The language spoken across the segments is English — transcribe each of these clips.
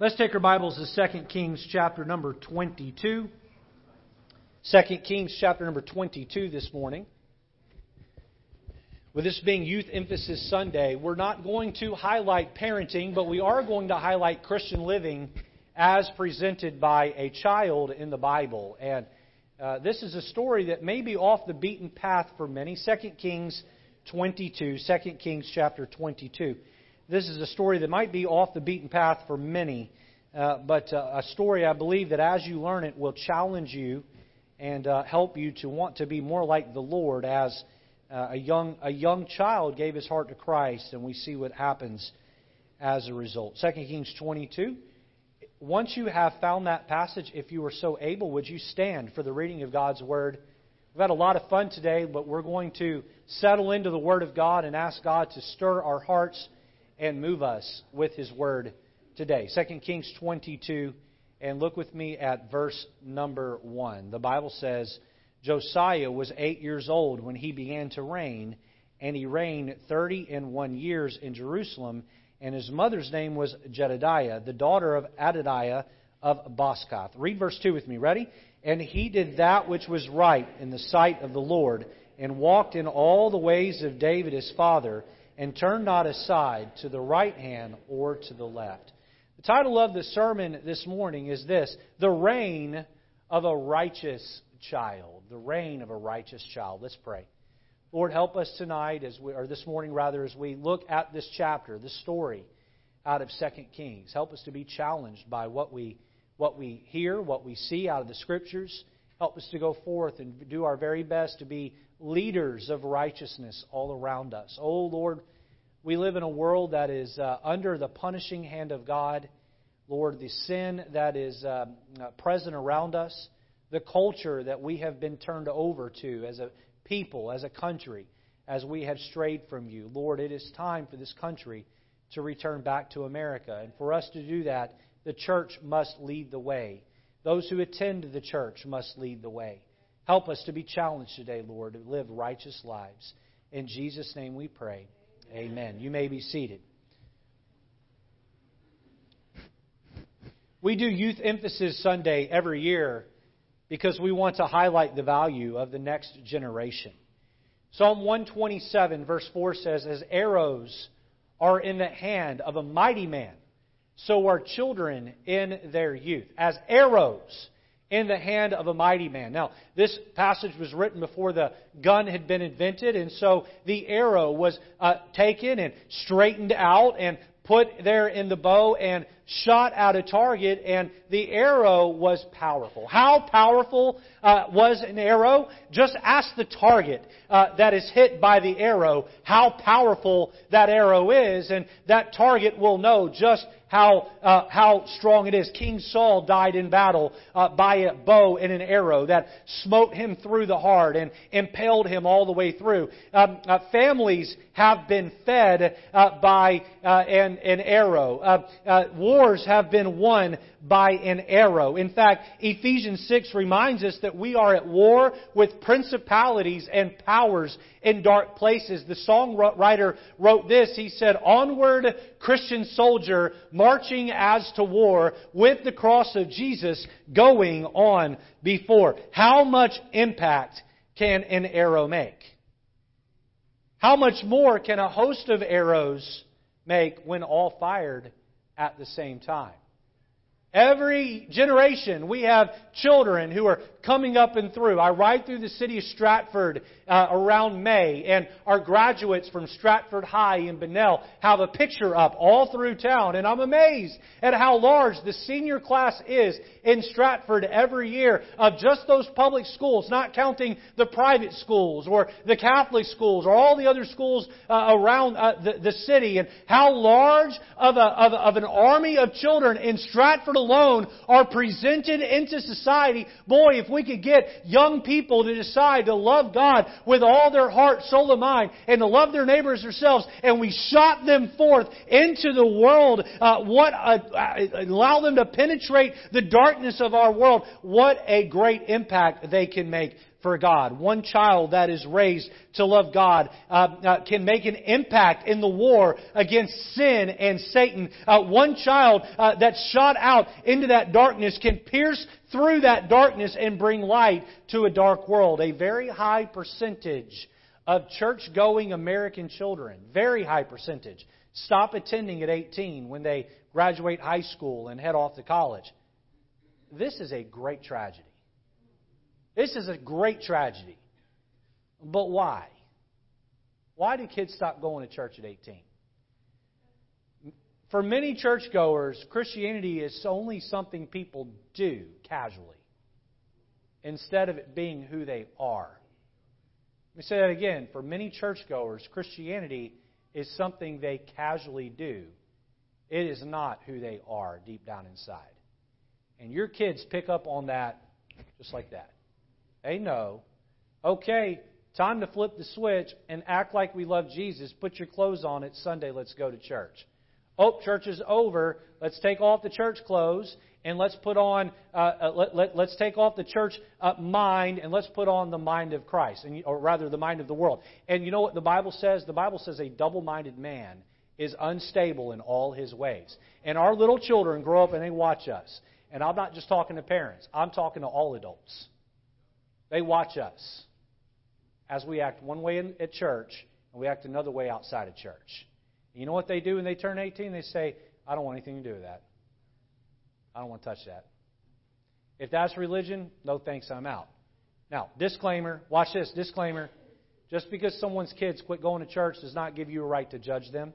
Let's take our Bibles to 2 Kings chapter number 22. 2 Kings chapter number 22 this morning. With this being Youth Emphasis Sunday, we're not going to highlight parenting, but we are going to highlight Christian living as presented by a child in the Bible. And uh, this is a story that may be off the beaten path for many. 2 Kings 22, 2 Kings chapter 22. This is a story that might be off the beaten path for many, uh, but uh, a story I believe that as you learn it will challenge you and uh, help you to want to be more like the Lord as uh, a young a young child gave his heart to Christ, and we see what happens as a result. 2 Kings 22. Once you have found that passage, if you are so able, would you stand for the reading of God's Word? We've had a lot of fun today, but we're going to settle into the Word of God and ask God to stir our hearts and move us with His Word today. 2 Kings 22, and look with me at verse number 1. The Bible says, Josiah was eight years old when he began to reign, and he reigned thirty and one years in Jerusalem, and his mother's name was Jedediah, the daughter of Adadiah of Boscath. Read verse 2 with me. Ready? And he did that which was right in the sight of the Lord, and walked in all the ways of David his father, and turn not aside to the right hand or to the left. The title of the sermon this morning is this The Reign of a Righteous Child. The Reign of a Righteous Child. Let's pray. Lord, help us tonight, as we, or this morning rather, as we look at this chapter, this story out of 2 Kings. Help us to be challenged by what we, what we hear, what we see out of the Scriptures. Help us to go forth and do our very best to be leaders of righteousness all around us. Oh, Lord, we live in a world that is uh, under the punishing hand of God. Lord, the sin that is uh, uh, present around us, the culture that we have been turned over to as a people, as a country, as we have strayed from you. Lord, it is time for this country to return back to America. And for us to do that, the church must lead the way. Those who attend the church must lead the way. Help us to be challenged today, Lord, to live righteous lives. In Jesus' name we pray. Amen. You may be seated. We do Youth Emphasis Sunday every year because we want to highlight the value of the next generation. Psalm 127, verse 4 says, As arrows are in the hand of a mighty man, so are children in their youth. As arrows in the hand of a mighty man. Now, this passage was written before the gun had been invented, and so the arrow was uh, taken and straightened out and put there in the bow and shot at a target, and the arrow was powerful. How powerful uh, was an arrow? Just ask the target uh, that is hit by the arrow how powerful that arrow is, and that target will know just how, uh, how strong it is. King Saul died in battle uh, by a bow and an arrow that smote him through the heart and impaled him all the way through. Um, uh, families have been fed uh, by uh, an, an arrow. Uh, wars have been won by an arrow. In fact, Ephesians 6 reminds us that we are at war with principalities and powers in dark places. The songwriter wrote this. He said, Onward, Christian soldier, marching as to war, with the cross of Jesus going on before. How much impact can an arrow make? How much more can a host of arrows make when all fired at the same time? Every generation, we have children who are coming up and through. I ride through the city of Stratford uh, around May, and our graduates from Stratford High in Bunnell have a picture up all through town, and I'm amazed at how large the senior class is in Stratford every year of just those public schools, not counting the private schools or the Catholic schools or all the other schools uh, around uh, the, the, city, and how large of, a, of, of an army of children in Stratford alone are presented into society. Boy, if we could get young people to decide to love God with all their heart, soul, and mind, and to love their neighbors themselves, and we shot them forth into the world, uh, what uh, allow them to penetrate the darkness of our world, what a great impact they can make for God. One child that is raised to love God uh, uh, can make an impact in the war against sin and Satan. Uh, one child uh, that's shot out into that darkness can pierce through that darkness and bring light to a dark world. A very high percentage of church going American children, very high percentage, stop attending at 18 when they graduate high school and head off to college. This is a great tragedy. This is a great tragedy. But why? Why do kids stop going to church at 18? For many churchgoers, Christianity is only something people do casually instead of it being who they are. Let me say that again. For many churchgoers, Christianity is something they casually do. It is not who they are deep down inside. And your kids pick up on that just like that. They no. okay, time to flip the switch and act like we love Jesus. Put your clothes on. It's Sunday. Let's go to church. Oh, church is over. Let's take off the church clothes and let's put on, uh, uh, let, let, let's take off the church uh, mind and let's put on the mind of Christ, and, or rather the mind of the world. And you know what the Bible says? The Bible says a double minded man is unstable in all his ways. And our little children grow up and they watch us. And I'm not just talking to parents, I'm talking to all adults. They watch us as we act one way in, at church and we act another way outside of church. And you know what they do when they turn 18? They say, I don't want anything to do with that. I don't want to touch that. If that's religion, no thanks, I'm out. Now, disclaimer, watch this, disclaimer. Just because someone's kids quit going to church does not give you a right to judge them.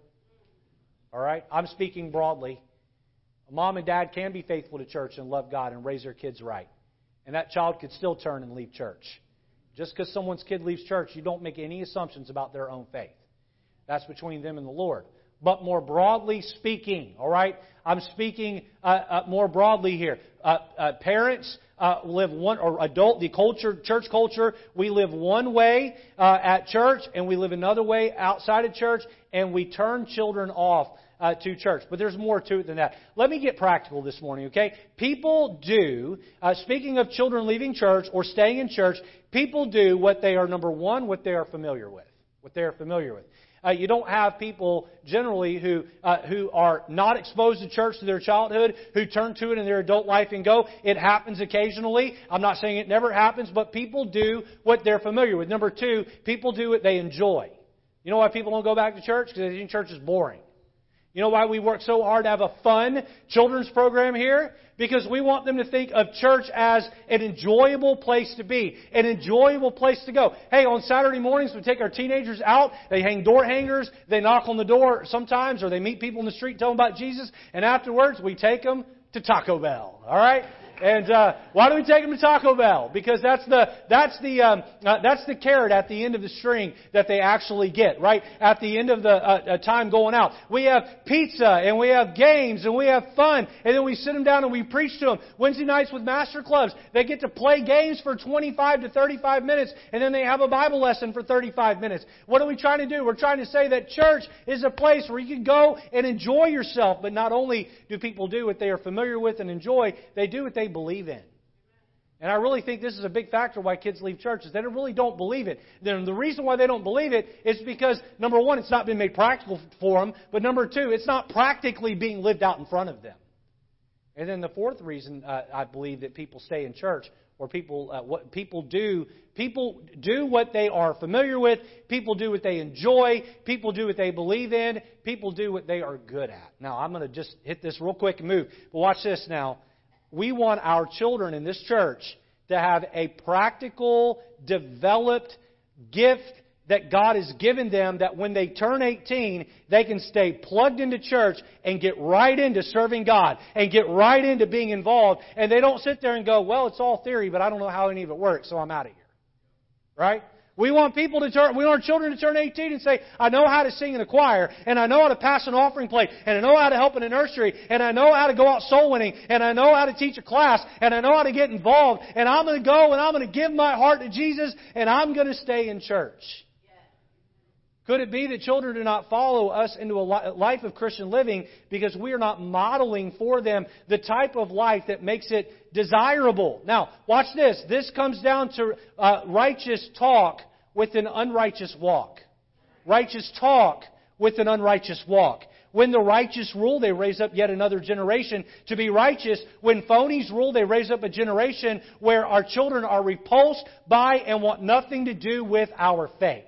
All right? I'm speaking broadly. A mom and dad can be faithful to church and love God and raise their kids right. And that child could still turn and leave church. Just because someone's kid leaves church, you don't make any assumptions about their own faith. That's between them and the Lord. But more broadly speaking, all right, I'm speaking uh, uh, more broadly here. Uh, uh parents uh, live one, or adult, the culture, church culture, we live one way uh, at church, and we live another way outside of church, and we turn children off uh, to church. But there's more to it than that. Let me get practical this morning, okay? People do, uh, speaking of children leaving church or staying in church, people do what they are, number one, what they are familiar with. What they are familiar with. Uh, you don't have people generally who uh, who are not exposed to church to their childhood who turn to it in their adult life and go. It happens occasionally. I'm not saying it never happens, but people do what they're familiar with. Number two, people do what they enjoy. You know why people don't go back to church? Because church is boring. You know why we work so hard to have a fun children's program here? Because we want them to think of church as an enjoyable place to be, an enjoyable place to go. Hey, on Saturday mornings we take our teenagers out, they hang door hangers, they knock on the door sometimes, or they meet people in the street, tell them about Jesus, and afterwards we take them to Taco Bell. Alright? And uh, why do we take them to Taco Bell? Because that's the that's the um, uh, that's the carrot at the end of the string that they actually get, right? At the end of the uh, uh, time going out, we have pizza and we have games and we have fun, and then we sit them down and we preach to them. Wednesday nights with master clubs, they get to play games for 25 to 35 minutes, and then they have a Bible lesson for 35 minutes. What are we trying to do? We're trying to say that church is a place where you can go and enjoy yourself. But not only do people do what they are familiar with and enjoy, they do what they believe in. And I really think this is a big factor why kids leave churches. They really don't believe it. Then the reason why they don't believe it is because number one, it's not been made practical for them, but number two, it's not practically being lived out in front of them. And then the fourth reason uh, I believe that people stay in church or people uh, what people do people do what they are familiar with people do what they enjoy people do what they believe in people do what they are good at now i'm going to just hit this real quick and move but watch this now we want our children in this church to have a practical, developed gift that God has given them that when they turn 18, they can stay plugged into church and get right into serving God and get right into being involved. And they don't sit there and go, well, it's all theory, but I don't know how any of it works, so I'm out of here. Right? We want people to turn, we want our children to turn 18 and say, I know how to sing in a choir, and I know how to pass an offering plate, and I know how to help in a nursery, and I know how to go out soul winning, and I know how to teach a class, and I know how to get involved, and I'm going to go and I'm going to give my heart to Jesus, and I'm going to stay in church. Could it be that children do not follow us into a life of Christian living because we are not modeling for them the type of life that makes it desirable? Now, watch this. This comes down to uh, righteous talk with an unrighteous walk. Righteous talk with an unrighteous walk. When the righteous rule, they raise up yet another generation to be righteous. When phonies rule, they raise up a generation where our children are repulsed by and want nothing to do with our faith.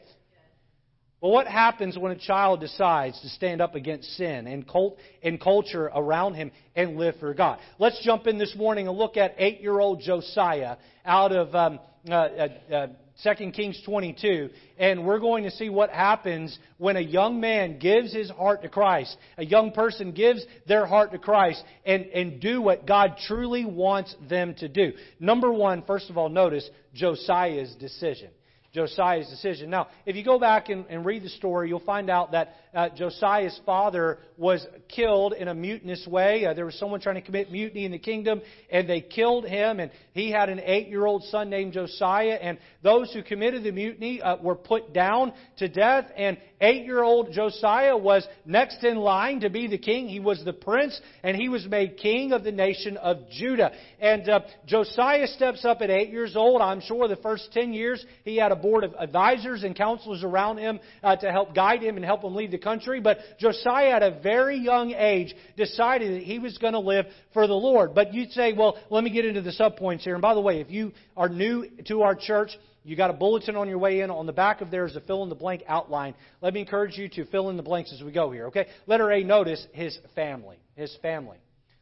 Well, what happens when a child decides to stand up against sin and, cult, and culture around him and live for God? Let's jump in this morning and look at eight-year-old Josiah out of um, uh, uh, uh 2 Kings 22, and we're going to see what happens when a young man gives his heart to Christ. A young person gives their heart to Christ and, and do what God truly wants them to do. Number one, first of all, notice Josiah's decision. Josiah's decision. Now, if you go back and, and read the story, you'll find out that uh, Josiah's father was killed in a mutinous way. Uh, there was someone trying to commit mutiny in the kingdom, and they killed him. And he had an eight-year-old son named Josiah, and those who committed the mutiny uh, were put down to death. And eight-year-old Josiah was next in line to be the king. He was the prince, and he was made king of the nation of Judah. And uh, Josiah steps up at eight years old. I'm sure the first ten years he had a board of advisors and counselors around him uh, to help guide him and help him lead the country. But Josiah, at a very young age, decided that he was going to live for the Lord. But you'd say, well, let me get into the subpoints here. And by the way, if you are new to our church, you got a bulletin on your way in. On the back of there is a fill in the blank outline. Let me encourage you to fill in the blanks as we go here, okay? Letter A, notice his family. His family.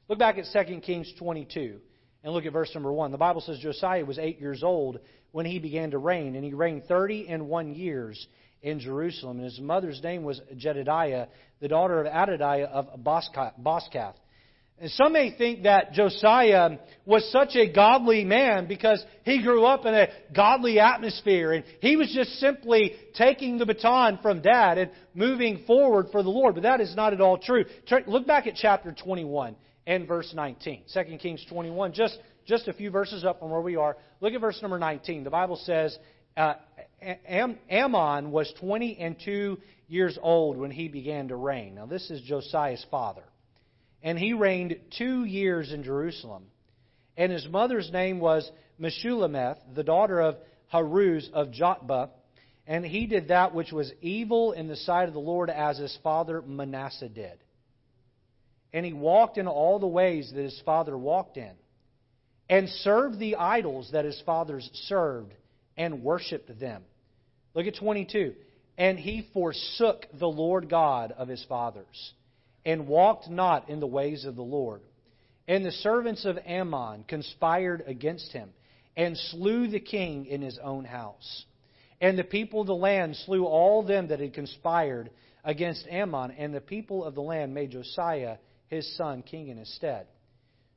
Look back at 2 Kings 22 and look at verse number 1. The Bible says Josiah was eight years old when he began to reign, and he reigned thirty and one years in Jerusalem. And his mother's name was Jedidiah, the daughter of Adadiah of Boscath. And some may think that Josiah was such a godly man because he grew up in a godly atmosphere and he was just simply taking the baton from dad and moving forward for the Lord. But that is not at all true. Look back at chapter 21 and verse 19. 2 Kings 21, just, just a few verses up from where we are. Look at verse number 19. The Bible says, uh, Am- Amon was 20 and 2 years old when he began to reign. Now, this is Josiah's father. And he reigned two years in Jerusalem. And his mother's name was Meshullemeth, the daughter of Haruz of Jotbah. And he did that which was evil in the sight of the Lord as his father Manasseh did. And he walked in all the ways that his father walked in, and served the idols that his fathers served, and worshipped them. Look at 22. And he forsook the Lord God of his fathers, and walked not in the ways of the Lord. And the servants of Amon conspired against him, and slew the king in his own house. And the people of the land slew all them that had conspired against Amon, and the people of the land made Josiah his son king in his stead.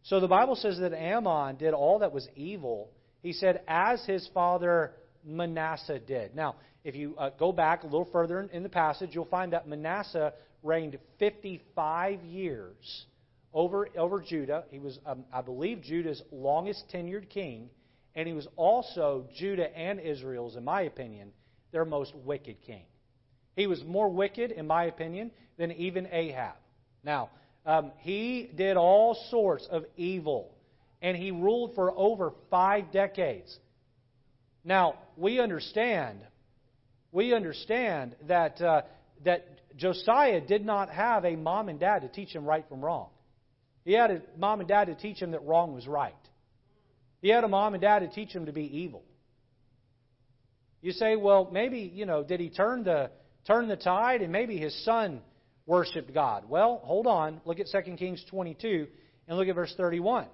So the Bible says that Amon did all that was evil. He said, as his father Manasseh did. Now, if you uh, go back a little further in, the passage, you'll find that Manasseh reigned 55 years over, over Judah. He was, um, I believe, Judah's longest tenured king, and he was also Judah and Israel's, in my opinion, their most wicked king. He was more wicked, in my opinion, than even Ahab. Now, um, he did all sorts of evil, and he ruled for over five decades. Now, we understand, we understand that, uh, that Josiah did not have a mom and dad to teach him right from wrong. He had a mom and dad to teach him that wrong was right. He had a mom and dad to teach him to be evil. You say, well, maybe, you know, did he turn the, turn the tide and maybe his son worshiped God. Well, hold on. Look at 2 Kings 22 and look at verse 31.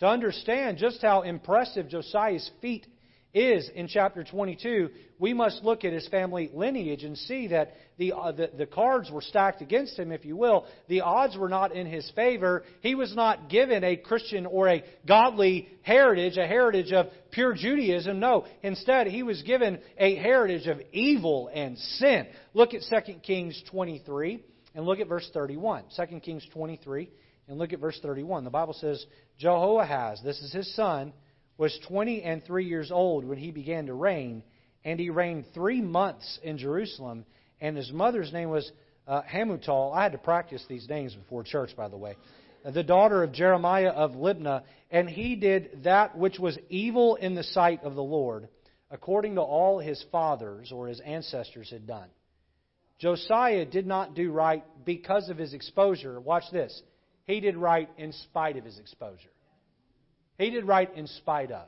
To understand just how impressive Josiah's feat is in chapter 22, we must look at his family lineage and see that the, uh, the, the, cards were stacked against him, if you will. The odds were not in his favor. He was not given a Christian or a godly heritage, a heritage of pure Judaism. No, instead, he was given a heritage of evil and sin. Look at 2 Kings 23 and look at verse 31. 2 Kings 23 and look at verse 31. The Bible says, Jehoahaz, this is his son, was 20 and 3 years old when he began to reign, and he reigned three months in Jerusalem. And his mother's name was uh, Hamutal. I had to practice these names before church, by the way. The daughter of Jeremiah of Libnah, and he did that which was evil in the sight of the Lord, according to all his fathers or his ancestors had done. Josiah did not do right because of his exposure. Watch this. He did right in spite of his exposure. He did right in spite of.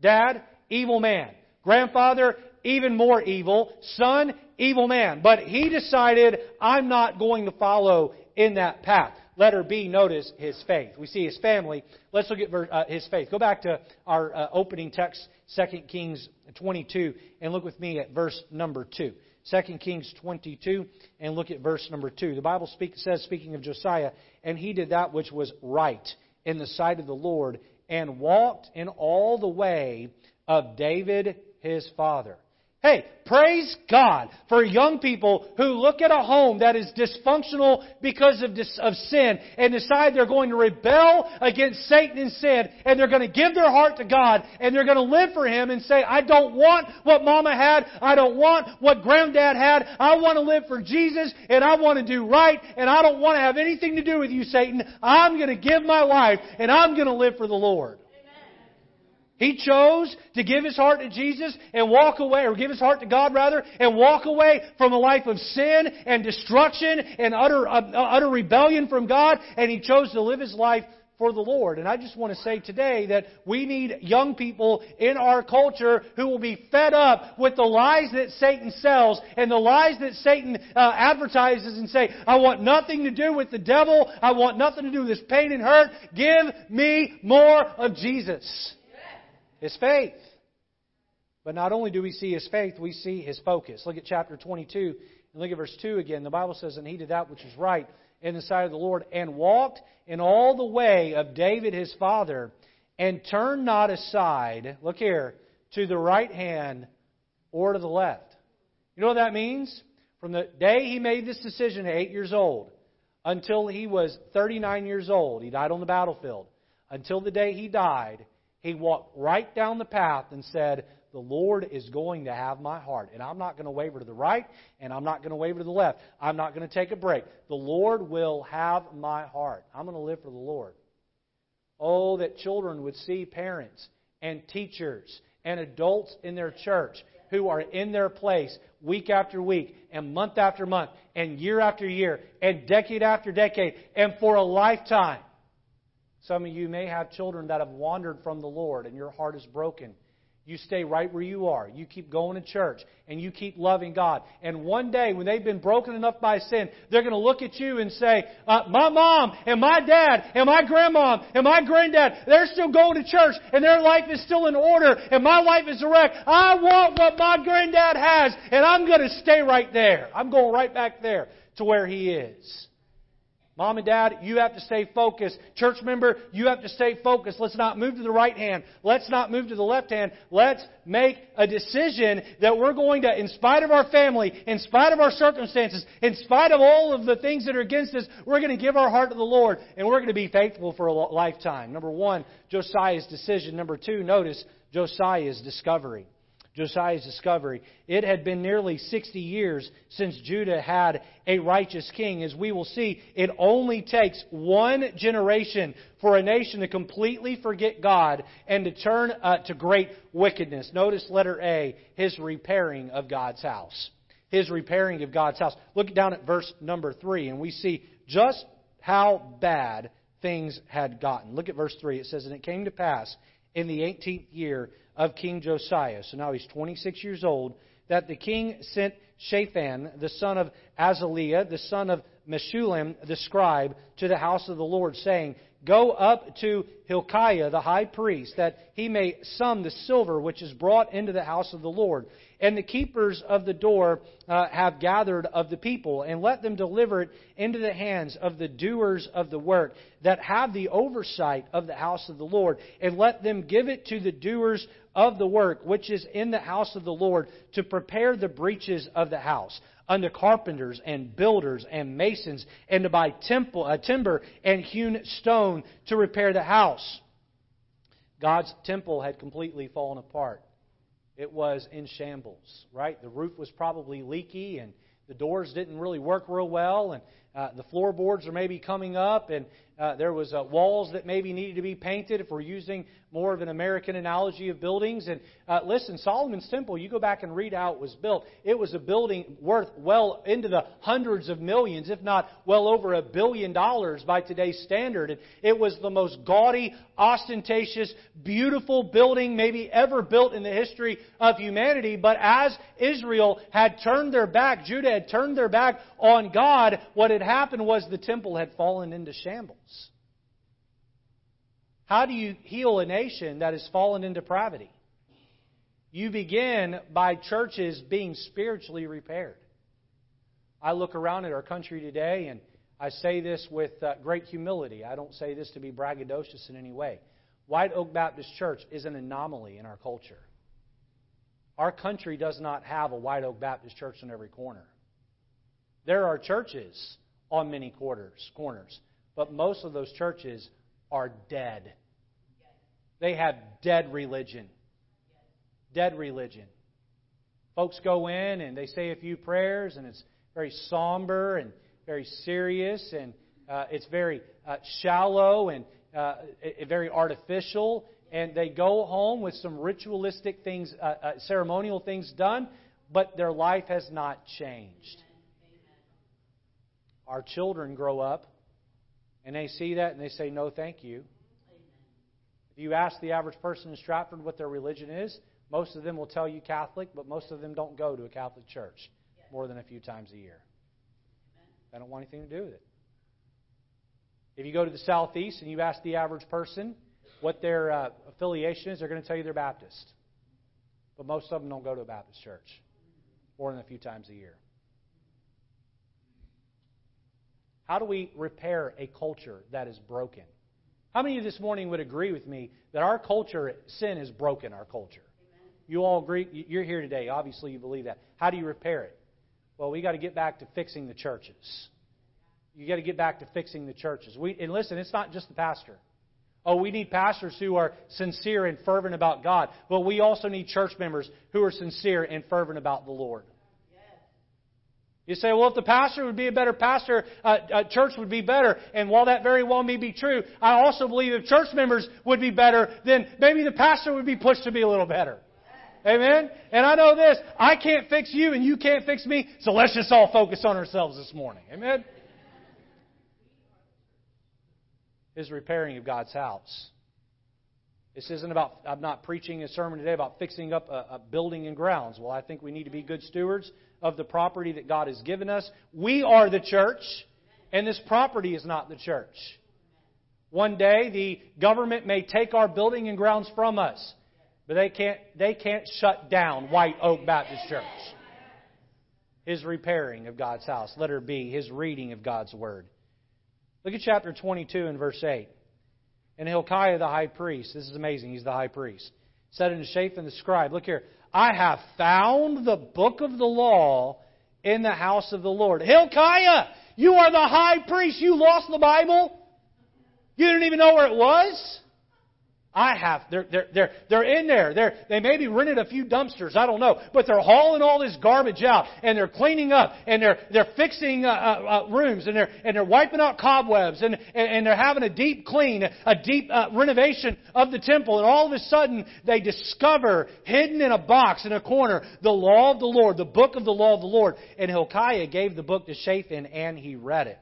Dad, evil man. Grandfather, even more evil. Son, evil man. But he decided, I'm not going to follow in that path. Letter B, notice his faith. We see his family. Let's look at uh, his faith. Go back to our uh, opening text, 2 Kings 22, and look with me at verse number 2. 2 Kings 22, and look at verse number 2. The Bible speak, says, speaking of Josiah, and he did that which was right in the sight of the Lord, and walked in all the way of David his father. Hey, praise God for young people who look at a home that is dysfunctional because of, dis- of sin and decide they're going to rebel against Satan and sin and they're going to give their heart to God and they're going to live for Him and say, I don't want what mama had. I don't want what granddad had. I want to live for Jesus and I want to do right and I don't want to have anything to do with you, Satan. I'm going to give my life and I'm going to live for the Lord. He chose to give his heart to Jesus and walk away, or give his heart to God rather, and walk away from a life of sin and destruction and utter, uh, utter rebellion from God, and he chose to live his life for the Lord. And I just want to say today that we need young people in our culture who will be fed up with the lies that Satan sells and the lies that Satan uh, advertises and say, I want nothing to do with the devil. I want nothing to do with this pain and hurt. Give me more of Jesus. His faith. But not only do we see his faith, we see his focus. Look at chapter 22 and look at verse 2 again. The Bible says, And he did that which was right in the sight of the Lord, and walked in all the way of David his father, and turned not aside, look here, to the right hand or to the left. You know what that means? From the day he made this decision at eight years old until he was 39 years old, he died on the battlefield, until the day he died, he walked right down the path and said, The Lord is going to have my heart. And I'm not going to waver to the right, and I'm not going to waver to the left. I'm not going to take a break. The Lord will have my heart. I'm going to live for the Lord. Oh, that children would see parents and teachers and adults in their church who are in their place week after week and month after month and year after year and decade after decade and for a lifetime some of you may have children that have wandered from the Lord and your heart is broken. You stay right where you are. You keep going to church and you keep loving God. And one day, when they've been broken enough by sin, they're going to look at you and say, uh, My mom and my dad and my grandmom and my granddad, they're still going to church and their life is still in order and my life is a wreck. I want what my granddad has and I'm going to stay right there. I'm going right back there to where he is. Mom and dad, you have to stay focused. Church member, you have to stay focused. Let's not move to the right hand. Let's not move to the left hand. Let's make a decision that we're going to, in spite of our family, in spite of our circumstances, in spite of all of the things that are against us, we're going to give our heart to the Lord and we're going to be faithful for a lifetime. Number one, Josiah's decision. Number two, notice Josiah's discovery. Josiah's discovery. It had been nearly 60 years since Judah had a righteous king. As we will see, it only takes one generation for a nation to completely forget God and to turn uh, to great wickedness. Notice letter A, his repairing of God's house. His repairing of God's house. Look down at verse number 3, and we see just how bad things had gotten. Look at verse 3. It says, And it came to pass in the 18th year of King Josiah. So now he's 26 years old. That the king sent Shaphan, the son of Azaliah, the son of Meshullam, the scribe, to the house of the Lord, saying, Go up to Hilkiah the high priest, that he may sum the silver which is brought into the house of the Lord. And the keepers of the door uh, have gathered of the people, and let them deliver it into the hands of the doers of the work, that have the oversight of the house of the Lord, and let them give it to the doers of the work which is in the house of the Lord, to prepare the breaches of the house unto carpenters and builders and masons, and to buy temple, uh, timber and hewn stone to repair the house. God's temple had completely fallen apart. it was in shambles, right? The roof was probably leaky and the doors didn't really work real well and uh, the floorboards are maybe coming up, and uh, there was uh, walls that maybe needed to be painted. If we're using more of an American analogy of buildings, and uh, listen, Solomon's temple, you go back and read how it was built. It was a building worth well into the hundreds of millions, if not well over a billion dollars by today's standard. And it was the most gaudy, ostentatious, beautiful building maybe ever built in the history of humanity. But as Israel had turned their back, Judah had turned their back on God, what had happened was the temple had fallen into shambles. How do you heal a nation that has fallen into depravity? You begin by churches being spiritually repaired. I look around at our country today and I say this with uh, great humility. I don't say this to be braggadocious in any way. White Oak Baptist Church is an anomaly in our culture. Our country does not have a White Oak Baptist Church in every corner. There are churches on many quarters, corners, but most of those churches are dead. They have dead religion. Dead religion. Folks go in and they say a few prayers, and it's very somber and very serious, and uh, it's very uh, shallow and uh, very artificial. And they go home with some ritualistic things, uh, uh, ceremonial things done, but their life has not changed. Our children grow up and they see that and they say, No, thank you. If you ask the average person in Stratford what their religion is, most of them will tell you Catholic, but most of them don't go to a Catholic church more than a few times a year. They don't want anything to do with it. If you go to the southeast and you ask the average person what their uh, affiliation is, they're going to tell you they're Baptist. But most of them don't go to a Baptist church more than a few times a year. How do we repair a culture that is broken? How many of you this morning would agree with me that our culture, sin has broken our culture? You all agree? You're here today. Obviously, you believe that. How do you repair it? Well, we got to get back to fixing the churches. You got to get back to fixing the churches. We, and listen, it's not just the pastor. Oh, we need pastors who are sincere and fervent about God, but we also need church members who are sincere and fervent about the Lord. You say, well, if the pastor would be a better pastor, uh, uh, church would be better. And while that very well may be true, I also believe if church members would be better, then maybe the pastor would be pushed to be a little better. Amen? And I know this, I can't fix you and you can't fix me, so let's just all focus on ourselves this morning. Amen? Is repairing of God's house. This isn't about, I'm not preaching a sermon today about fixing up a, a building and grounds. Well, I think we need to be good stewards of the property that God has given us. We are the church, and this property is not the church. One day, the government may take our building and grounds from us, but they can't, they can't shut down White Oak Baptist Church. His repairing of God's house. Let her be his reading of God's Word. Look at chapter 22 and verse 8. And Hilkiah the high priest, this is amazing, he's the high priest, said unto Shaphan the scribe, Look here, I have found the book of the law in the house of the Lord. Hilkiah, you are the high priest. You lost the Bible? You didn't even know where it was? I have. They're, they're, they're, they're in there. They're, they maybe rented a few dumpsters. I don't know. But they're hauling all this garbage out and they're cleaning up and they're, they're fixing uh, uh, uh, rooms and they're, and they're wiping out cobwebs and, and, and they're having a deep clean, a deep uh, renovation of the temple. And all of a sudden they discover hidden in a box in a corner the law of the Lord, the book of the law of the Lord. And Hilkiah gave the book to Shaphan and he read it.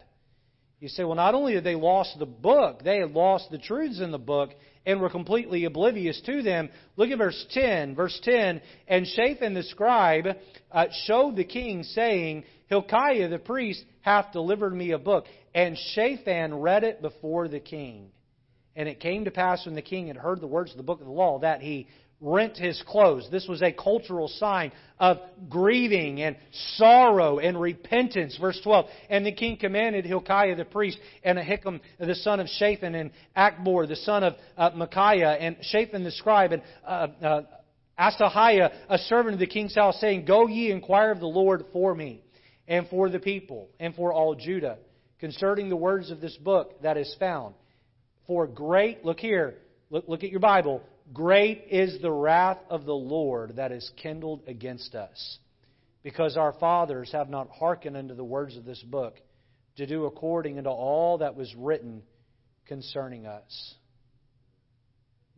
You say, well, not only had they lost the book, they had lost the truths in the book and were completely oblivious to them. Look at verse 10. Verse 10 And Shaphan the scribe uh, showed the king, saying, Hilkiah the priest hath delivered me a book. And Shaphan read it before the king. And it came to pass when the king had heard the words of the book of the law that he rent his clothes. This was a cultural sign of grieving and sorrow and repentance. Verse 12. And the king commanded Hilkiah the priest and Ahikam the son of Shaphan and Achbor the son of uh, Michaiah and Shaphan the scribe and uh, uh, Asahiah a servant of the king's house saying, Go ye inquire of the Lord for me and for the people and for all Judah concerning the words of this book that is found. For great, look here, look, look at your Bible, Great is the wrath of the Lord that is kindled against us, because our fathers have not hearkened unto the words of this book, to do according unto all that was written concerning us.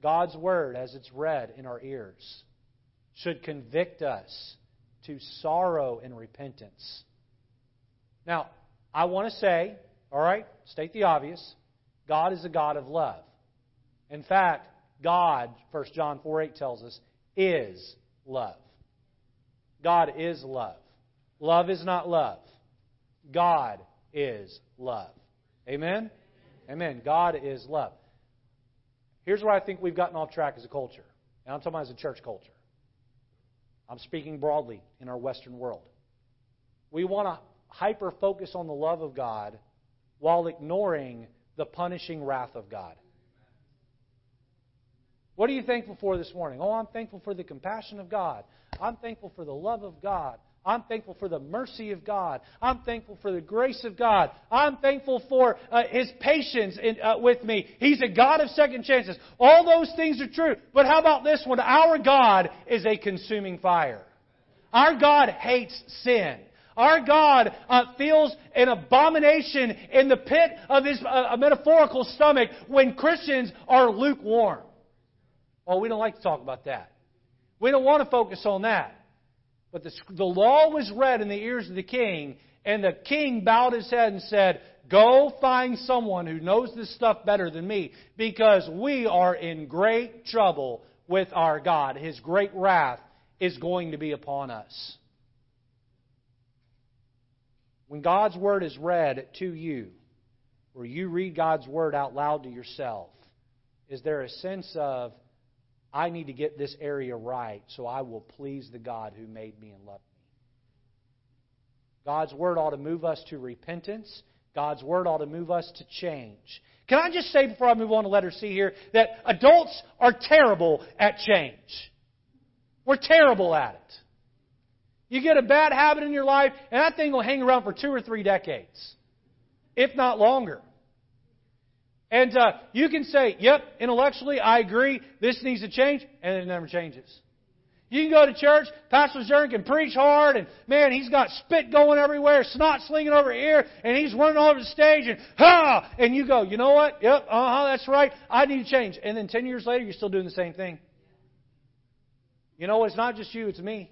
God's Word, as it's read in our ears, should convict us to sorrow and repentance. Now, I want to say, all right, state the obvious God is a God of love. In fact, God, 1 John 4 8 tells us, is love. God is love. Love is not love. God is love. Amen? Amen. God is love. Here's where I think we've gotten off track as a culture. And I'm talking about as a church culture. I'm speaking broadly in our Western world. We want to hyper focus on the love of God while ignoring the punishing wrath of God. What are you thankful for this morning? Oh, I'm thankful for the compassion of God. I'm thankful for the love of God. I'm thankful for the mercy of God. I'm thankful for the grace of God. I'm thankful for uh, His patience in, uh, with me. He's a God of second chances. All those things are true. But how about this one? Our God is a consuming fire. Our God hates sin. Our God uh, feels an abomination in the pit of his uh, metaphorical stomach when Christians are lukewarm. Oh, we don't like to talk about that. We don't want to focus on that. But the, the law was read in the ears of the king, and the king bowed his head and said, Go find someone who knows this stuff better than me, because we are in great trouble with our God. His great wrath is going to be upon us. When God's Word is read to you, or you read God's Word out loud to yourself, is there a sense of, I need to get this area right so I will please the God who made me and loved me. God's Word ought to move us to repentance. God's Word ought to move us to change. Can I just say before I move on to letter C here that adults are terrible at change? We're terrible at it. You get a bad habit in your life, and that thing will hang around for two or three decades, if not longer. And uh, you can say, yep, intellectually, I agree, this needs to change, and it never changes. You can go to church, Pastor Zern can preach hard, and man, he's got spit going everywhere, snot slinging over here, and he's running all over the stage, and ha! And you go, you know what? Yep, uh huh, that's right, I need to change. And then 10 years later, you're still doing the same thing. You know, it's not just you, it's me.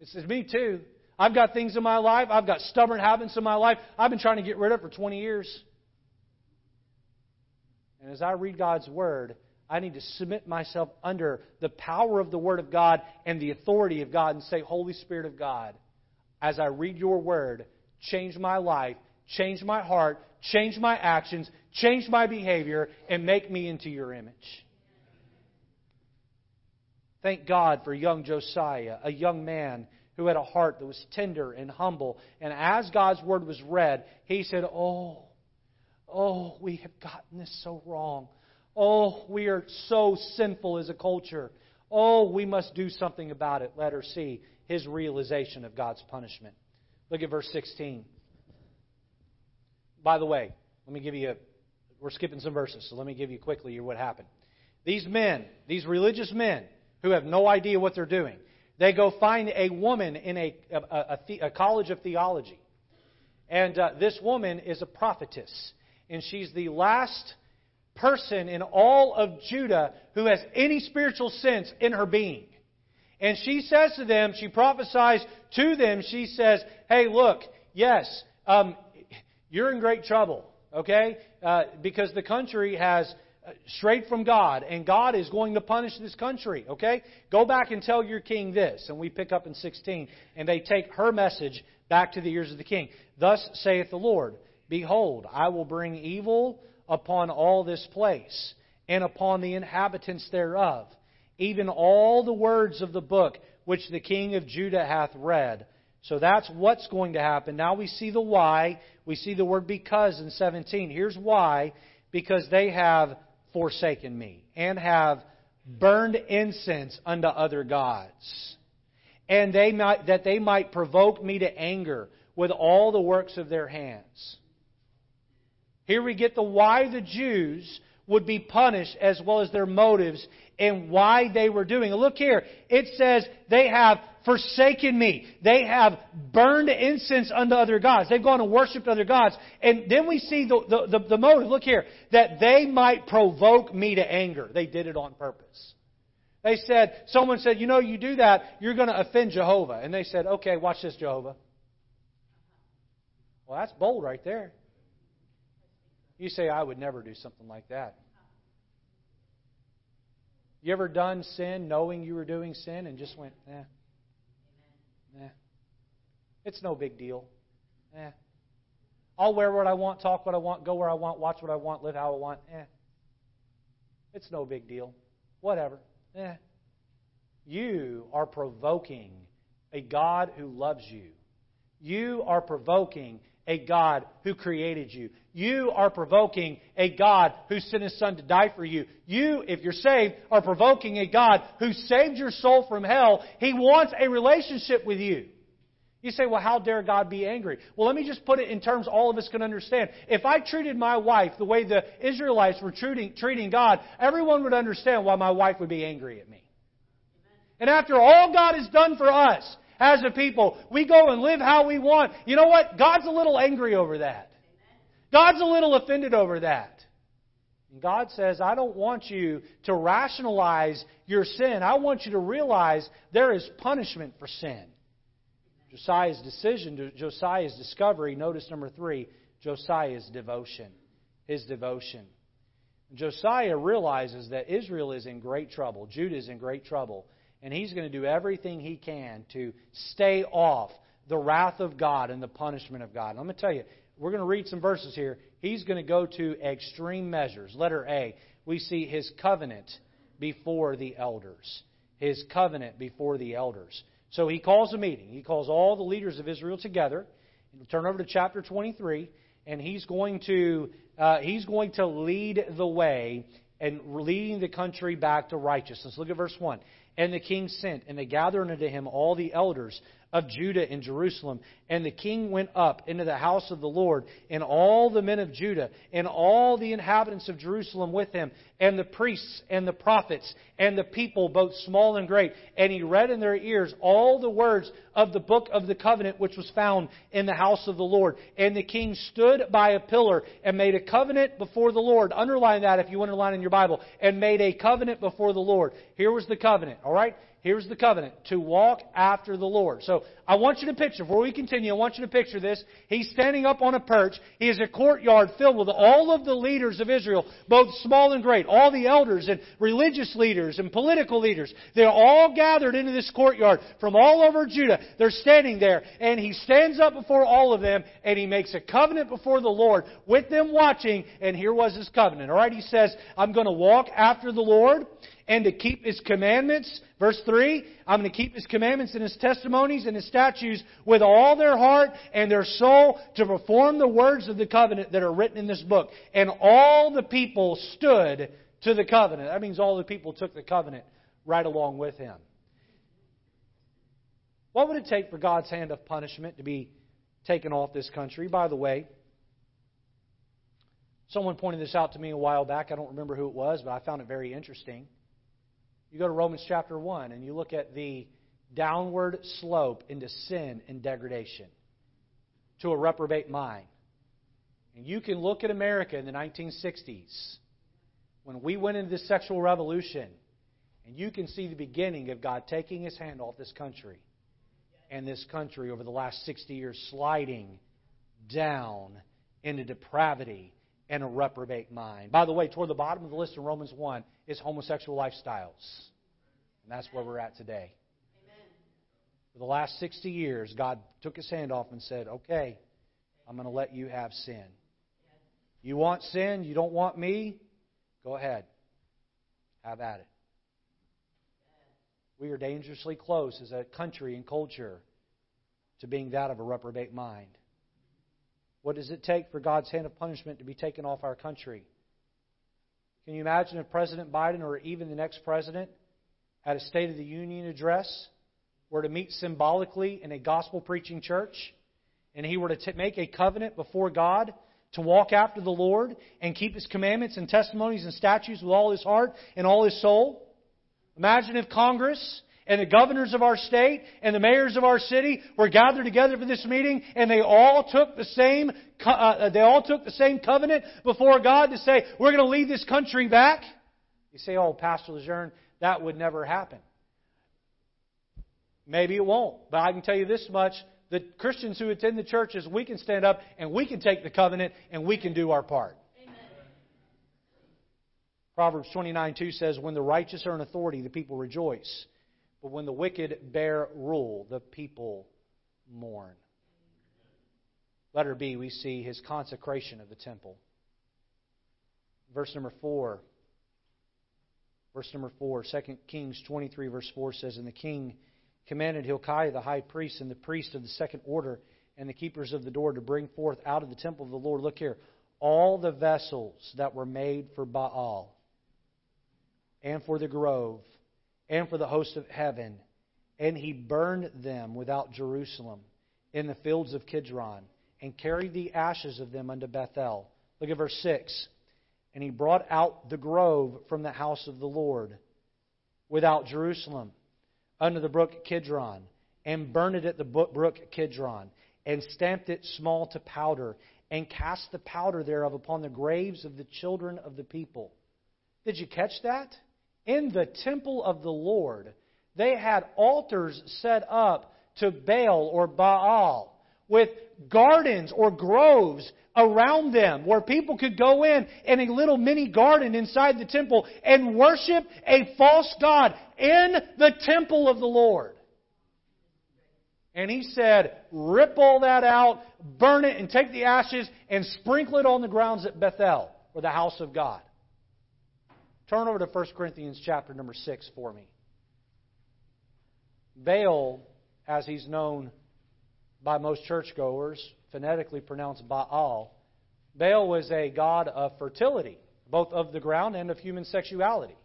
It's, it's me too. I've got things in my life, I've got stubborn habits in my life, I've been trying to get rid of for 20 years. And as I read God's Word, I need to submit myself under the power of the Word of God and the authority of God and say, Holy Spirit of God, as I read your Word, change my life, change my heart, change my actions, change my behavior, and make me into your image. Thank God for young Josiah, a young man who had a heart that was tender and humble. And as God's Word was read, he said, Oh, Oh, we have gotten this so wrong. Oh, we are so sinful as a culture. Oh, we must do something about it. Let her see his realization of God's punishment. Look at verse 16. By the way, let me give you a. We're skipping some verses, so let me give you quickly what happened. These men, these religious men, who have no idea what they're doing, they go find a woman in a, a, a, a college of theology. And uh, this woman is a prophetess and she's the last person in all of Judah who has any spiritual sense in her being. And she says to them, she prophesies to them, she says, Hey, look, yes, um, you're in great trouble, okay? Uh, because the country has uh, strayed from God, and God is going to punish this country, okay? Go back and tell your king this. And we pick up in 16, and they take her message back to the ears of the king. Thus saith the Lord Behold, I will bring evil upon all this place, and upon the inhabitants thereof, even all the words of the book which the king of Judah hath read. So that's what's going to happen. Now we see the why. We see the word because in 17. Here's why. Because they have forsaken me and have burned incense unto other gods. And they might, that they might provoke me to anger with all the works of their hands. Here we get the why the Jews would be punished as well as their motives and why they were doing it. Look here. It says they have forsaken me. They have burned incense unto other gods. They've gone and worshipped other gods. And then we see the, the, the, the motive. Look here. That they might provoke me to anger. They did it on purpose. They said, someone said, you know, you do that, you're going to offend Jehovah. And they said, okay, watch this, Jehovah. Well, that's bold right there. You say, I would never do something like that. You ever done sin knowing you were doing sin and just went, eh, eh. It's no big deal. Eh. I'll wear what I want, talk what I want, go where I want, watch what I want, live how I want. Eh. It's no big deal. Whatever. Eh. You are provoking a God who loves you. You are provoking a God who created you. You are provoking a God who sent His Son to die for you. You, if you're saved, are provoking a God who saved your soul from hell. He wants a relationship with you. You say, well, how dare God be angry? Well, let me just put it in terms all of us can understand. If I treated my wife the way the Israelites were treating, treating God, everyone would understand why my wife would be angry at me. And after all God has done for us as a people, we go and live how we want. You know what? God's a little angry over that. God's a little offended over that. And God says, I don't want you to rationalize your sin. I want you to realize there is punishment for sin. Josiah's decision, Josiah's discovery, notice number three, Josiah's devotion. His devotion. Josiah realizes that Israel is in great trouble, Judah is in great trouble, and he's going to do everything he can to stay off the wrath of God and the punishment of God. And I'm going to tell you, we're going to read some verses here. He's going to go to extreme measures. Letter A, we see his covenant before the elders. His covenant before the elders. So he calls a meeting. He calls all the leaders of Israel together. We'll turn over to chapter 23, and he's going to uh, he's going to lead the way and leading the country back to righteousness. Look at verse 1. And the king sent, and they gathered unto him all the elders of Judah and Jerusalem. And the king went up into the house of the Lord, and all the men of Judah, and all the inhabitants of Jerusalem with him, and the priests and the prophets, and the people, both small and great. And he read in their ears all the words of the book of the covenant which was found in the house of the Lord. And the king stood by a pillar and made a covenant before the Lord. Underline that if you underline in your Bible. And made a covenant before the Lord. Here was the covenant, all right? Here's the covenant to walk after the Lord. So I want you to picture, before we continue, I want you to picture this. He's standing up on a perch. He has a courtyard filled with all of the leaders of Israel, both small and great, all the elders and religious leaders and political leaders. They're all gathered into this courtyard from all over Judah. They're standing there, and he stands up before all of them, and he makes a covenant before the Lord with them watching, and here was his covenant. All right, he says, I'm going to walk after the Lord and to keep His commandments. Verse 3, I'm going to keep His commandments and His testimonies and His statutes with all their heart and their soul to perform the words of the covenant that are written in this book. And all the people stood to the covenant. That means all the people took the covenant right along with Him. What would it take for God's hand of punishment to be taken off this country? By the way, someone pointed this out to me a while back. I don't remember who it was, but I found it very interesting. You go to Romans chapter 1 and you look at the downward slope into sin and degradation to a reprobate mind. And you can look at America in the 1960s when we went into the sexual revolution, and you can see the beginning of God taking his hand off this country and this country over the last 60 years sliding down into depravity and a reprobate mind. By the way, toward the bottom of the list in Romans 1 is homosexual lifestyles. And that's where we're at today. Amen. For the last 60 years, God took his hand off and said, Okay, I'm going to let you have sin. You want sin? You don't want me? Go ahead. Have at it. We are dangerously close as a country and culture to being that of a reprobate mind. What does it take for God's hand of punishment to be taken off our country? Can you imagine if President Biden or even the next president at a State of the Union address were to meet symbolically in a gospel preaching church and he were to t- make a covenant before God to walk after the Lord and keep His commandments and testimonies and statutes with all his heart and all his soul? Imagine if Congress and the governors of our state and the mayors of our city were gathered together for this meeting and they all took the same uh, they all took the same covenant before God to say we're going to lead this country back. You say, "Oh, Pastor Lejeune, that would never happen." Maybe it won't, but I can tell you this much: the Christians who attend the churches, we can stand up and we can take the covenant and we can do our part. Amen. Proverbs 29 2 says, When the righteous are in authority, the people rejoice. But when the wicked bear rule, the people mourn. Letter B, we see his consecration of the temple. Verse number 4. Verse number 4, 2 Kings 23, verse 4 says, And the king commanded Hilkiah the high priest and the priest of the second order and the keepers of the door to bring forth out of the temple of the Lord, look here, all the vessels that were made for Baal and for the grove and for the host of heaven. And he burned them without Jerusalem in the fields of Kidron and carried the ashes of them unto Bethel. Look at verse 6. And he brought out the grove from the house of the Lord without Jerusalem under the brook Kidron and burned it at the brook Kidron and stamped it small to powder and cast the powder thereof upon the graves of the children of the people. Did you catch that? In the temple of the Lord, they had altars set up to Baal or Baal with gardens or groves around them where people could go in in a little mini garden inside the temple and worship a false god in the temple of the Lord. And he said, rip all that out, burn it, and take the ashes and sprinkle it on the grounds at Bethel, or the house of God. Turn over to 1 Corinthians chapter number 6 for me. Baal, as he's known by most churchgoers, phonetically pronounced Baal, Baal was a god of fertility, both of the ground and of human sexuality.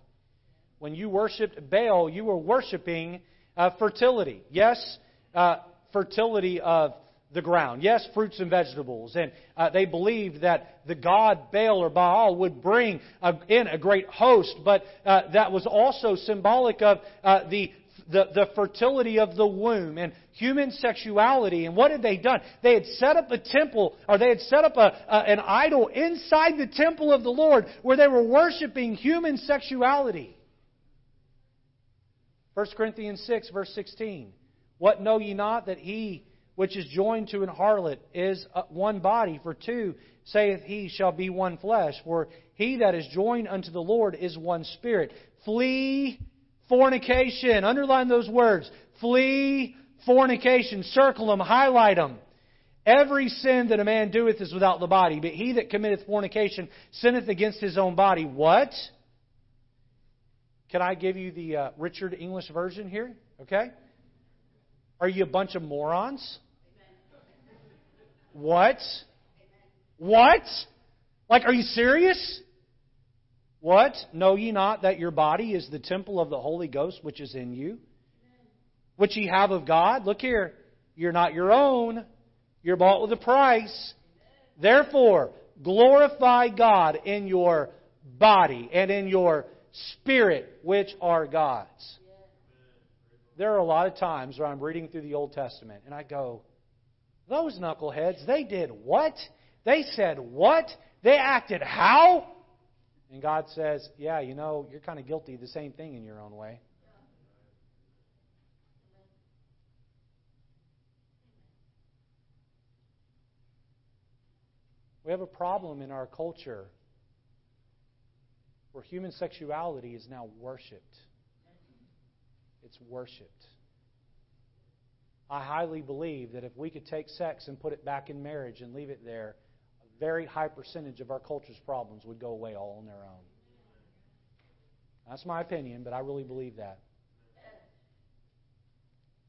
When you worshiped Baal, you were worshiping uh, fertility. Yes, uh, fertility of the ground. Yes, fruits and vegetables. And uh, they believed that the god Baal or Baal would bring a, in a great host, but uh, that was also symbolic of uh, the, the, the fertility of the womb and human sexuality. And what had they done? They had set up a temple, or they had set up a, a, an idol inside the temple of the Lord where they were worshiping human sexuality. 1 Corinthians 6, verse 16. What know ye not that he which is joined to an harlot is one body, for two, saith he, shall be one flesh. For he that is joined unto the Lord is one spirit. Flee fornication. Underline those words. Flee fornication. Circle them, highlight them. Every sin that a man doeth is without the body, but he that committeth fornication sinneth against his own body. What? Can I give you the uh, Richard English version here? Okay? Are you a bunch of morons? What? What? Like, are you serious? What? Know ye not that your body is the temple of the Holy Ghost which is in you? Which ye have of God? Look here. You're not your own. You're bought with a price. Therefore, glorify God in your body and in your spirit, which are God's. There are a lot of times where I'm reading through the Old Testament and I go, those knuckleheads, they did what? They said what? They acted how? And God says, Yeah, you know, you're kind of guilty of the same thing in your own way. We have a problem in our culture where human sexuality is now worshiped. It's worshiped. I highly believe that if we could take sex and put it back in marriage and leave it there, a very high percentage of our culture's problems would go away all on their own. That's my opinion, but I really believe that.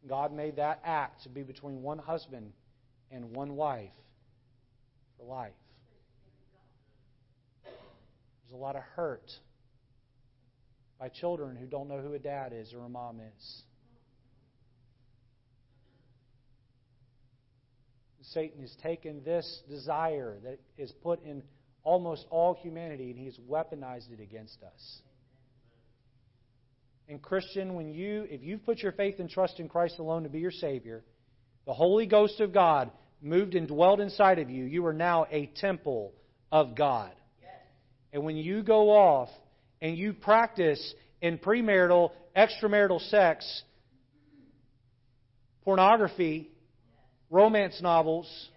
God made that act to be between one husband and one wife for life. There's a lot of hurt by children who don't know who a dad is or a mom is. Satan has taken this desire that is put in almost all humanity and he has weaponized it against us. And Christian, when you if you've put your faith and trust in Christ alone to be your Savior, the Holy Ghost of God moved and dwelled inside of you, you are now a temple of God. And when you go off and you practice in premarital, extramarital sex, pornography, romance novels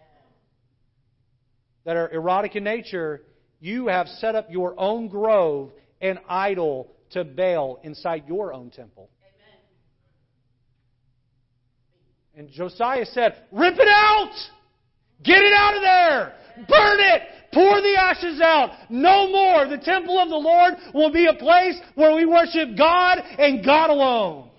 that are erotic in nature, you have set up your own grove and idol to Baal inside your own temple. Amen. And Josiah said, Rip it out! Get it out of there! Burn it! Pour the ashes out! No more! The temple of the Lord will be a place where we worship God and God alone.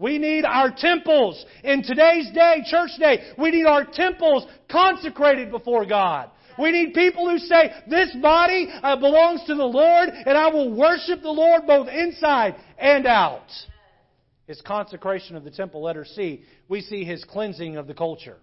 We need our temples. In today's day, church day, we need our temples consecrated before God. We need people who say, this body uh, belongs to the Lord and I will worship the Lord both inside and out. His consecration of the temple, letter C, we see his cleansing of the culture.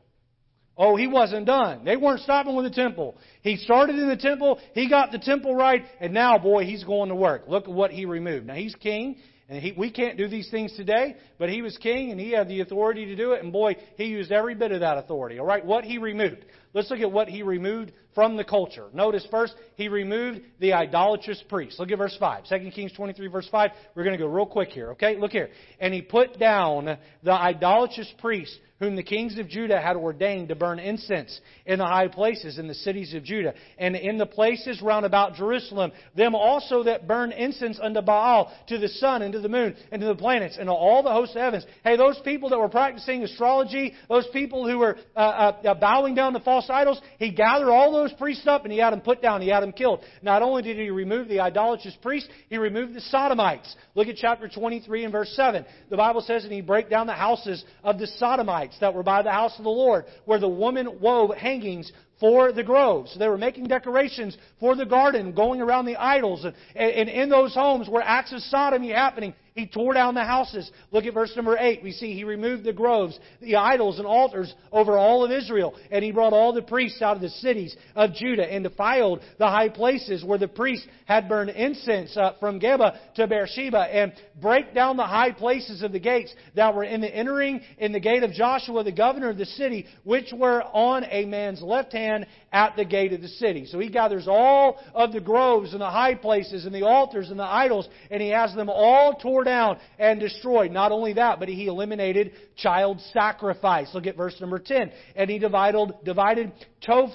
Oh, he wasn't done. They weren't stopping with the temple. He started in the temple, he got the temple right, and now, boy, he's going to work. Look at what he removed. Now, he's king, and he, we can't do these things today, but he was king, and he had the authority to do it, and boy, he used every bit of that authority. All right, what he removed. Let's look at what he removed from the culture. Notice first, he removed the idolatrous priests. Look at verse 5. 2 Kings 23, verse 5. We're going to go real quick here, okay? Look here. And he put down the idolatrous priests whom the kings of Judah had ordained to burn incense in the high places in the cities of Judah, and in the places round about Jerusalem, them also that burn incense unto Baal, to the sun, and to the moon, and to the planets, and to all the hosts of heavens. Hey, those people that were practicing astrology, those people who were uh, uh, bowing down to false idols, he gathered all those priests up and he had them put down, he had them killed. Not only did he remove the idolatrous priests, he removed the sodomites. Look at chapter 23 and verse 7. The Bible says, and he break down the houses of the sodomites that were by the house of the Lord, where the woman wove hangings for the groves. They were making decorations for the garden, going around the idols. And, and in those homes where acts of sodomy happening, he tore down the houses. Look at verse number 8. We see he removed the groves, the idols and altars over all of Israel. And he brought all the priests out of the cities of Judah and defiled the high places where the priests had burned incense uh, from Geba to Beersheba and break down the high places of the gates that were in the entering in the gate of Joshua, the governor of the city, which were on a man's left hand at the gate of the city. So he gathers all of the groves and the high places and the altars and the idols and he has them all torn down and destroyed. Not only that, but he eliminated child sacrifice. Look at verse number 10. And he divided, divided Toph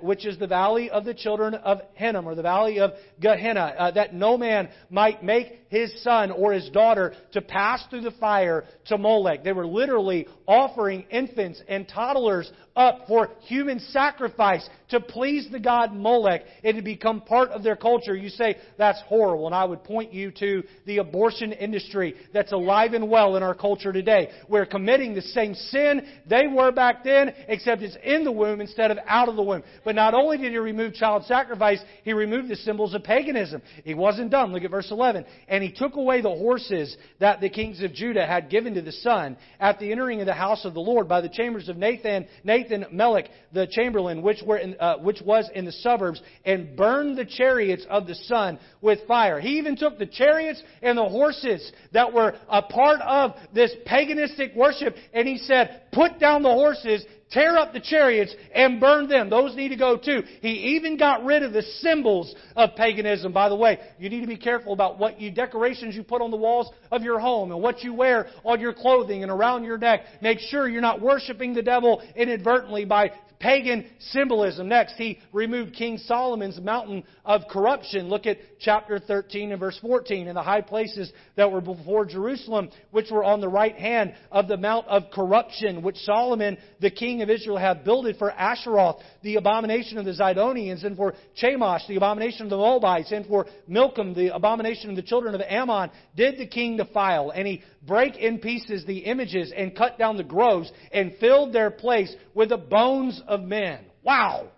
which is the valley of the children of Hinnom, or the valley of Gehenna, uh, that no man might make his son or his daughter to pass through the fire to Molech. They were literally offering infants and toddlers up for human sacrifice to please the god Molech and to become part of their culture. You say, that's horrible. And I would point you to the abortion industry that's alive and well in our culture today. We're committing the same sin they were back then, except it's in the womb instead of out of the womb. But not only did he remove child sacrifice, he removed the symbols of paganism. He wasn't done. Look at verse 11. And he took away the horses that the kings of Judah had given to the sun at the entering of the house of the Lord by the chambers of Nathan, Nathan Melech, the chamberlain, which, were in, uh, which was in the suburbs, and burned the chariots of the sun with fire. He even took the chariots and the horses that were a part of this paganistic worship, and he said, put down the horses tear up the chariots and burn them. Those need to go too. He even got rid of the symbols of paganism. By the way, you need to be careful about what you decorations you put on the walls of your home and what you wear on your clothing and around your neck. Make sure you're not worshiping the devil inadvertently by pagan symbolism. Next, he removed King Solomon's mountain of corruption. Look at chapter 13 and verse 14. In the high places that were before Jerusalem, which were on the right hand of the mount of corruption, which Solomon, the king of Israel, had builded for Asheroth, the abomination of the Zidonians, and for Chemosh, the abomination of the Moabites, and for Milcom, the abomination of the children of Ammon, did the king defile. And he break in pieces the images and cut down the groves and filled their place with the bones of men. Wow!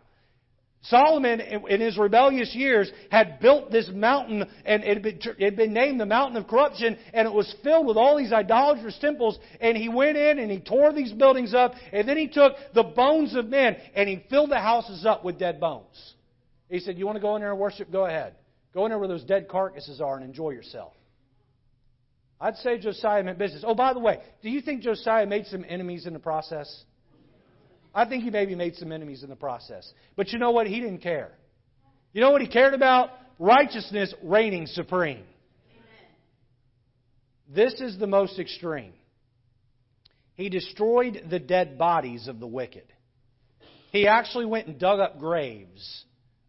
Solomon, in his rebellious years, had built this mountain, and it had, been, named the mountain of corruption, and it was filled with all these idolatrous temples. And he went in and he tore these buildings up, and then he took the bones of men and he filled the houses up with dead bones. He said, "You want to go in there and worship? Go ahead. Go in there where those dead carcasses are and enjoy yourself." I'd say Josiah meant business. Oh, by the way, do you think Josiah made some enemies in the process? I think he maybe made some enemies in the process. But you know what? He didn't care. You know what he cared about? Righteousness reigning supreme. This is the most extreme. He destroyed the dead bodies of the wicked. He actually went and dug up graves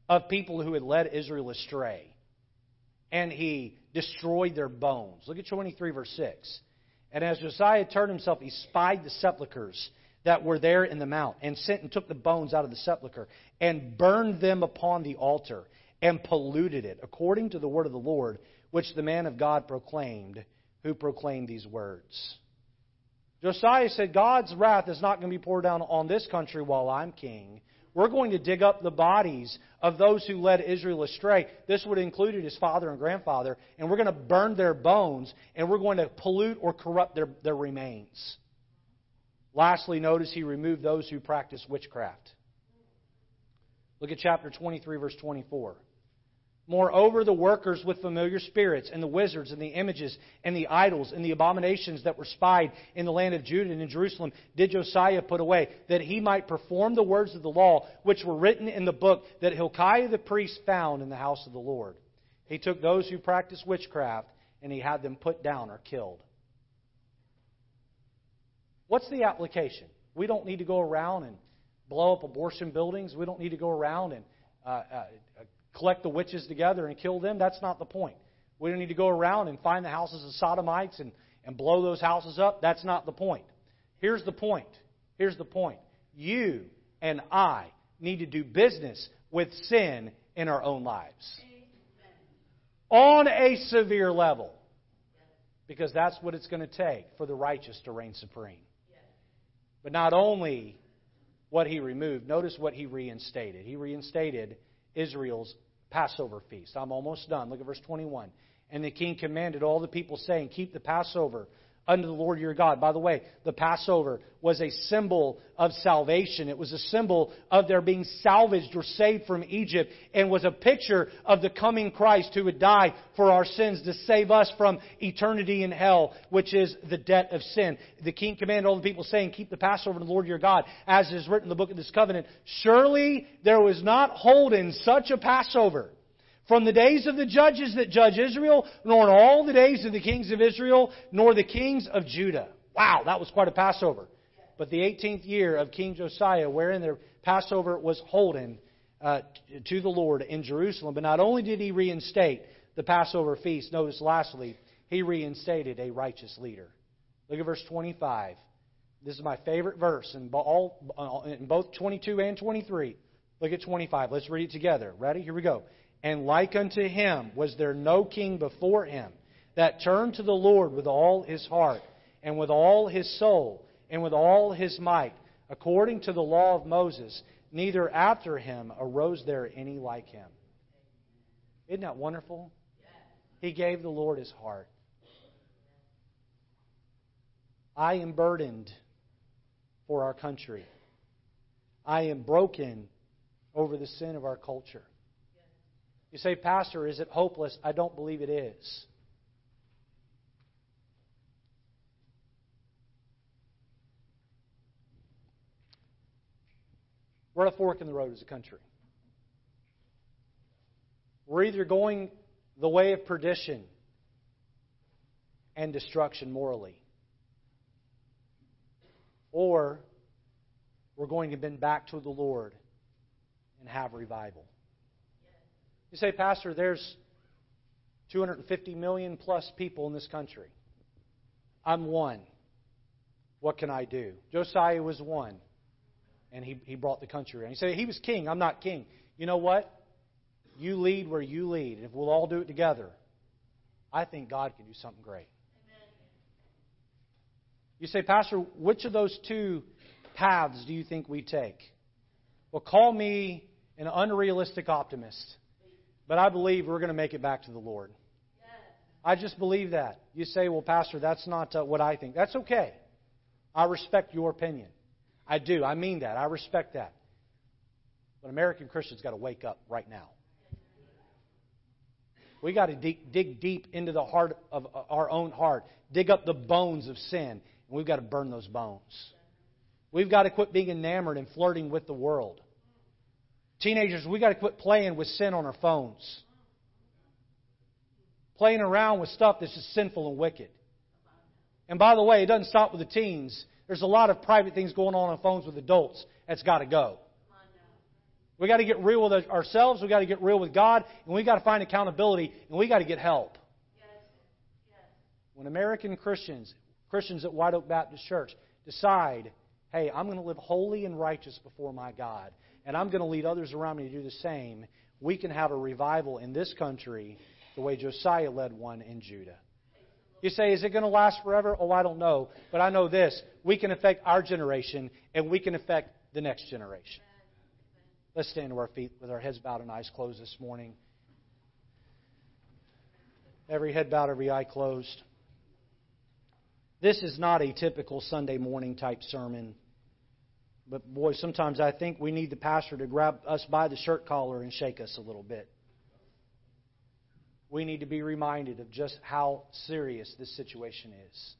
of people who had led Israel astray. And he destroyed their bones. Look at 23, verse 6. And as Josiah turned himself, he spied the sepulchres that were there in the mount, and sent and took the bones out of the sepulchre, and burned them upon the altar, and polluted it, according to the word of the Lord, which the man of God proclaimed, who proclaimed these words. Josiah said, God's wrath is not going to be poured down on this country while I'm king. We're going to dig up the bodies of those who led Israel astray. This would have included his father and grandfather, and we're going to burn their bones, and we're going to pollute or corrupt their, their remains. Lastly, notice he removed those who practice witchcraft. Look at chapter 23, verse 24. Moreover, the workers with familiar spirits, and the wizards, and the images, and the idols, and the abominations that were spied in the land of Judah and in Jerusalem did Josiah put away, that he might perform the words of the law which were written in the book that Hilkiah the priest found in the house of the Lord. He took those who practiced witchcraft, and he had them put down or killed. What's the application? We don't need to go around and blow up abortion buildings. We don't need to go around and uh, uh, collect the witches together and kill them. That's not the point. We don't need to go around and find the houses of sodomites and, and blow those houses up. That's not the point. Here's the point. Here's the point. You and I need to do business with sin in our own lives. On a severe level. Because that's what it's going to take for the righteous to reign supreme. But not only what he removed, notice what he reinstated. He reinstated Israel's Passover feast. I'm almost done. Look at verse 21. And the king commanded all the people, saying, Keep the Passover unto the Lord your God. By the way, the Passover was a symbol of salvation. It was a symbol of their being salvaged or saved from Egypt and was a picture of the coming Christ who would die for our sins to save us from eternity in hell, which is the debt of sin. The king commanded all the people saying, keep the Passover to the Lord your God, as is written in the book of this covenant. Surely there was not holden such a Passover from the days of the judges that judge Israel, nor in all the days of the kings of Israel, nor the kings of Judah. Wow, that was quite a Passover. But the 18th year of King Josiah, wherein their Passover was holden uh, to the Lord in Jerusalem. But not only did he reinstate the Passover feast, notice lastly, he reinstated a righteous leader. Look at verse 25. This is my favorite verse in, all, in both 22 and 23. Look at 25. Let's read it together. Ready? Here we go. And like unto him was there no king before him that turned to the Lord with all his heart, and with all his soul, and with all his might, according to the law of Moses, neither after him arose there any like him. Isn't that wonderful? He gave the Lord his heart. I am burdened for our country. I am broken over the sin of our culture. You say, Pastor, is it hopeless? I don't believe it is. We're at a fork in the road as a country. We're either going the way of perdition and destruction morally, or we're going to bend back to the Lord and have revival. You say, Pastor, there's 250 million plus people in this country. I'm one. What can I do? Josiah was one, and he, he brought the country around. You say, he was king. I'm not king. You know what? You lead where you lead. If we'll all do it together, I think God can do something great. You say, Pastor, which of those two paths do you think we take? Well, call me an unrealistic optimist. But I believe we're going to make it back to the Lord. I just believe that. You say, well, Pastor, that's not uh, what I think. That's okay. I respect your opinion. I do. I mean that. I respect that. But American Christians got to wake up right now. We got to dig, dig deep into the heart of uh, our own heart, dig up the bones of sin, and we've got to burn those bones. We've got to quit being enamored and flirting with the world. Teenagers, we've got to quit playing with sin on our phones. Playing around with stuff that's just sinful and wicked. And by the way, it doesn't stop with the teens. There's a lot of private things going on on phones with adults. That's got to go. We got to get real with ourselves. We got to get real with God, and we got to find accountability, and we got to get help. When American Christians, Christians at White Oak Baptist Church, decide, hey, I'm going to live holy and righteous before my God, and I'm going to lead others around me to do the same, we can have a revival in this country the way Josiah led one in Judah. You say, is it going to last forever? Oh, I don't know. But I know this. We can affect our generation, and we can affect the next generation. Let's stand to our feet with our heads bowed and eyes closed this morning. Every head bowed, every eye closed. This is not a typical Sunday morning type sermon. But boy, sometimes I think we need the pastor to grab us by the shirt collar and shake us a little bit we need to be reminded of just how serious this situation is.